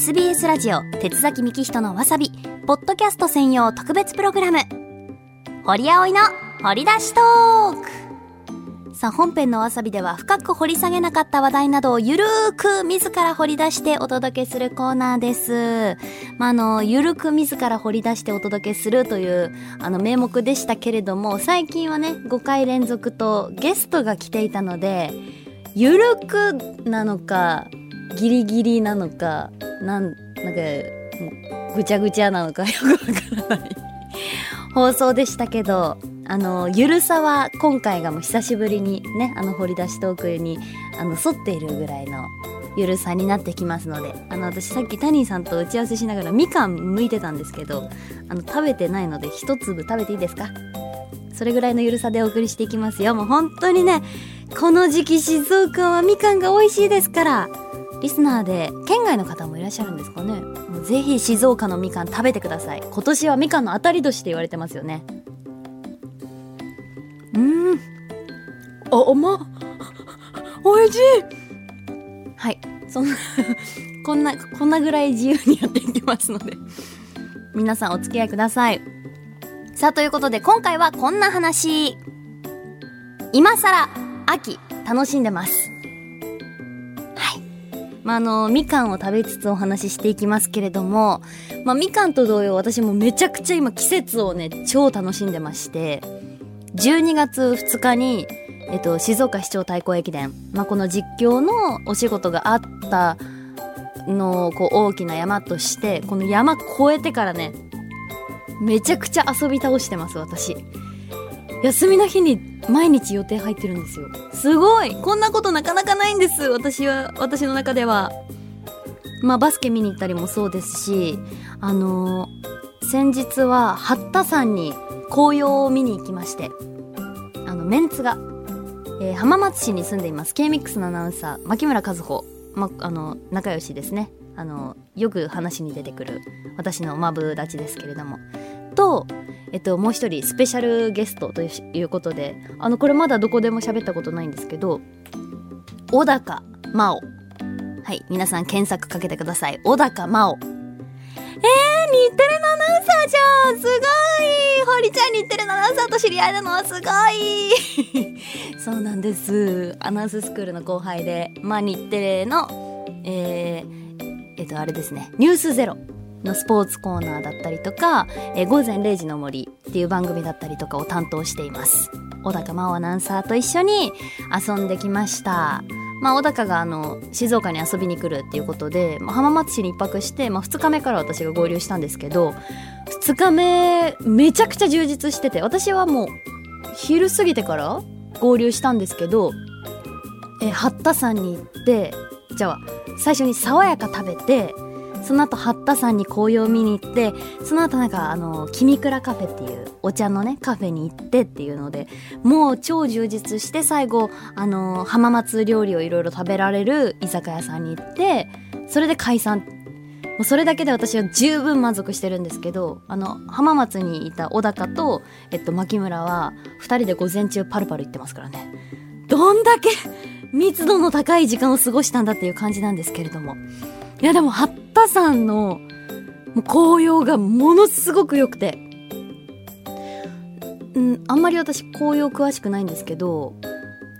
SBS ラジオ鉄崎幹人のわさびポッドキャスト専用特別プログラム堀葵の掘り出しトークさあ本編のわさびでは深く掘り下げなかった話題などをゆるーく自ら掘り出してお届けするコーナーです。まあ、あの、ゆるく自ら掘り出してお届けするというあの名目でしたけれども、最近はね、5回連続とゲストが来ていたので、ゆるくなのか、ギリギリなのか、なん、なんか、ぐちゃぐちゃなのかよくわからない放送でしたけど、あの、ゆるさは今回がもう久しぶりにね、あの、掘り出しトークに、あの、沿っているぐらいのゆるさになってきますので、あの、私さっきタニーさんと打ち合わせしながらみかん剥いてたんですけど、あの、食べてないので一粒食べていいですか？それぐらいのゆるさでお送りしていきますよ。もう本当にね、この時期静岡はみかんが美味しいですから、リスナーで県外の方もいらっしゃるんですかねもうぜひ静岡のみかん食べてください。今年はみかんの当たり年って言われてますよね。うん。あ、甘っ。美味しい。はい。そんな、こんな、こんなぐらい自由にやっていきますので、皆さんお付き合いください。さあ、ということで今回はこんな話。今更、秋、楽しんでます。まあ、あの、みかんを食べつつお話ししていきますけれども、まあ、みかんと同様私もめちゃくちゃ今季節をね、超楽しんでまして、12月2日に、えっと、静岡市長対抗駅伝、まあ、この実況のお仕事があったのをこう大きな山としてこの山越えてからねめちゃくちゃ遊び倒してます私。休みの日に毎日予定入ってるんですよ。すごい。こんなことなかなかないんです。私は私の中では。まあバスケ見に行ったりもそうですしあのー先日は八田山に紅葉を見に行きましてあのメンツが、えー浜松市に住んでいます。K-MIX のアナウンサー牧村和穂、ま、あの仲良しですねあのよく話に出てくる私のマブダチですけれども。と、えっと、もう一人スペシャルゲストということであのこれまだどこでも喋ったことないんですけど小高真央。はい皆さん検索かけてください。小高真央。えー、日テレのアナウンサーじゃん。すごい。堀ちゃん日テレのアナウンサーと知り合いなのはすごい。そうなんです。アナウンススクールの後輩でまあ日テレのえー、えっとあれですね「ニュースゼロのスポーツコーナーだったりとか「えー午前0時の森」っていう番組だったりとかを担当しています。小高真央アナウンサーと一緒に遊んできました。まあ、小高があの静岡に遊びに来るっていうことで、まあ、浜松市に一泊して、まあ、2日目から私が合流したんですけど2日目めちゃくちゃ充実してて私はもう昼過ぎてから合流したんですけどえ八田山に行ってじゃあ最初に爽やか食べてその後八田山に紅葉を見に行ってその後なんかあの君倉カフェっていうお茶のねカフェに行ってっていうのでもう超充実して最後あの浜松料理をいろいろ食べられる居酒屋さんに行ってそれで解散。もうそれだけで私は十分満足してるんですけどあの浜松にいた小高と、えっと、牧村は2人で午前中パルパル行ってますからね。どんだけ密度の高い時間を過ごしたんだっていう感じなんですけれども。いやでも八田山の紅葉がものすごく良くて。うんあんまり私紅葉詳しくないんですけど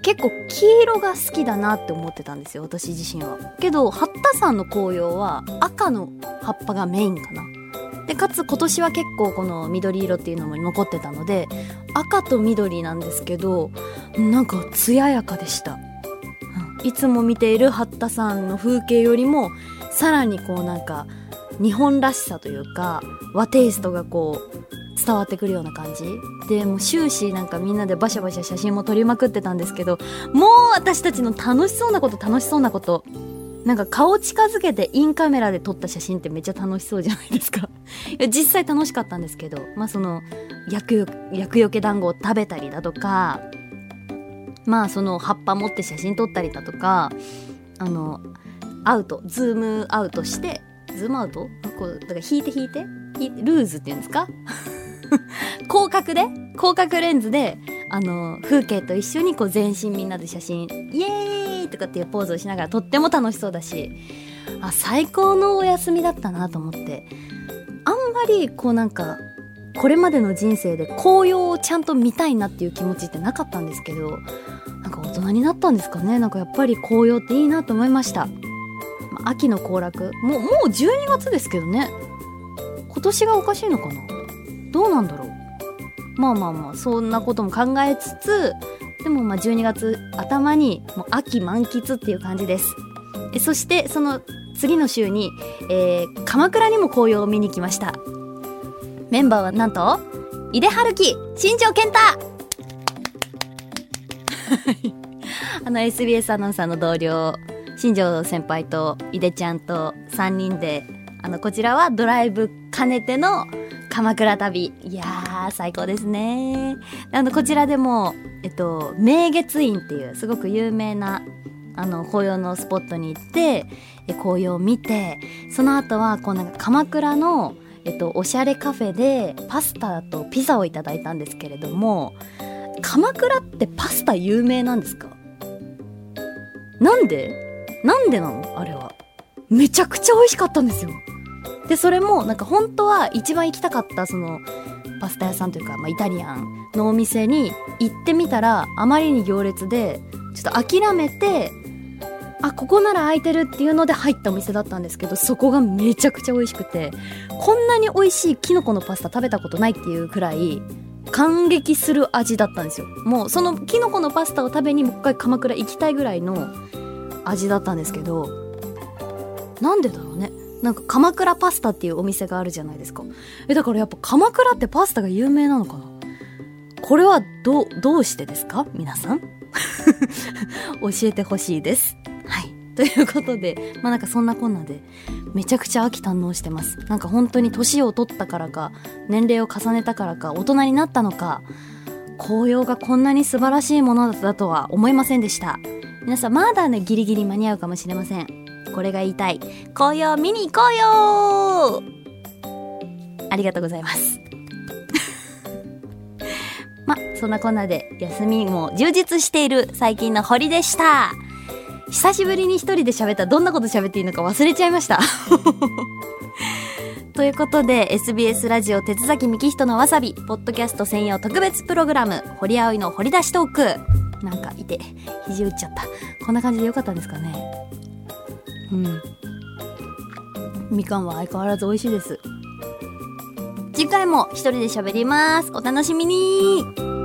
結構黄色が好きだなって思ってたんですよ私自身は。けど八田山の紅葉は赤の葉っぱがメインかな。でかつ今年は結構この緑色っていうのも残ってたので赤と緑なんですけどなんか艶やかでした、いつも見ている八田山の風景よりもさらにこうなんか日本らしさというか和テイストがこう伝わってくるような感じ。でもう終始なんかみんなでバシャバシャ写真も撮りまくってたんですけどもう私たちの楽しそうなこと楽しそうなことなんか顔近づけてインカメラで撮った写真ってめっちゃ楽しそうじゃないですか。い や実際楽しかったんですけどまあその薬よ薬よけ団子を食べたりだとかまあその葉っぱ持って写真撮ったりだとかあのアウトズームアウトしてズームアウト？こうだから引いて引いて？ルーズっていうんですか？広角で？広角レンズであの風景と一緒にこう全身みんなで写真イエーイとかっていうポーズをしながらとっても楽しそうだしあ最高のお休みだったなと思ってあんまりこうなんかこれまでの人生で紅葉をちゃんと見たいなっていう気持ちってなかったんですけど人になったんですかね。なんかやっぱり紅葉っていいなと思いました、まあ、秋の行楽。もうもう12月ですけどね。今年がおかしいのかな。どうなんだろう。まあまあまあそんなことも考えつつでもまあ12月頭にもう秋満喫っていう感じです。えそしてその次の週に、えー、鎌倉にも紅葉を見に来ました。メンバーはなんと井出春樹新庄健太。あの SBS アナウンサーの同僚新庄先輩と井出ちゃんと3人であのこちらはドライブ兼ねての鎌倉旅。いやー最高ですね。あのこちらでもえっと明月院っていうすごく有名なあの紅葉のスポットに行って紅葉を見てその後はこうなんか鎌倉のえっと、おしゃれカフェでパスタとピザをいただいたんですけれども鎌倉ってパスタ有名なんですか？なんで？なんでなの？あれは。めちゃくちゃ美味しかったんですよ。でそれもなんか本当は一番行きたかったそのパスタ屋さんというか、まあ、イタリアンのお店に行ってみたらあまりに行列でちょっと諦めてあここなら空いてるっていうので入ったお店だったんですけどそこがめちゃくちゃ美味しくてこんなに美味しいキノコのパスタ食べたことないっていうくらい感激する味だったんですよ。もうそのキノコのパスタを食べにもう一回鎌倉行きたいぐらいの味だったんですけどなんでだろうね。なんか鎌倉パスタっていうお店があるじゃないですか。えだからやっぱ鎌倉ってパスタが有名なのかな？これはどうどうしてですか？皆さん。教えてほしいです。はい。ということで、まあなんかそんなこんなで、めちゃくちゃ秋堪能してます。なんか本当に年を取ったからか、年齢を重ねたからか、大人になったのか、紅葉がこんなに素晴らしいものだとは思いませんでした。皆さんまだね、ギリギリ間に合うかもしれません。これが言いたい。紅葉見に行こうよありがとうございます。ま、そんなこんなで休みも充実している最近の堀でした。久しぶりに一人で喋ったらどんなこと喋っていいのか忘れちゃいました。ということで SBS ラジオ鉄崎幹人のわさびポッドキャスト専用特別プログラム堀葵の掘り出しトークなんかいて肘打っちゃった。こんな感じでよかったんですかね。うん。みかんは相変わらず美味しいです。次回も一人で喋ります。お楽しみに。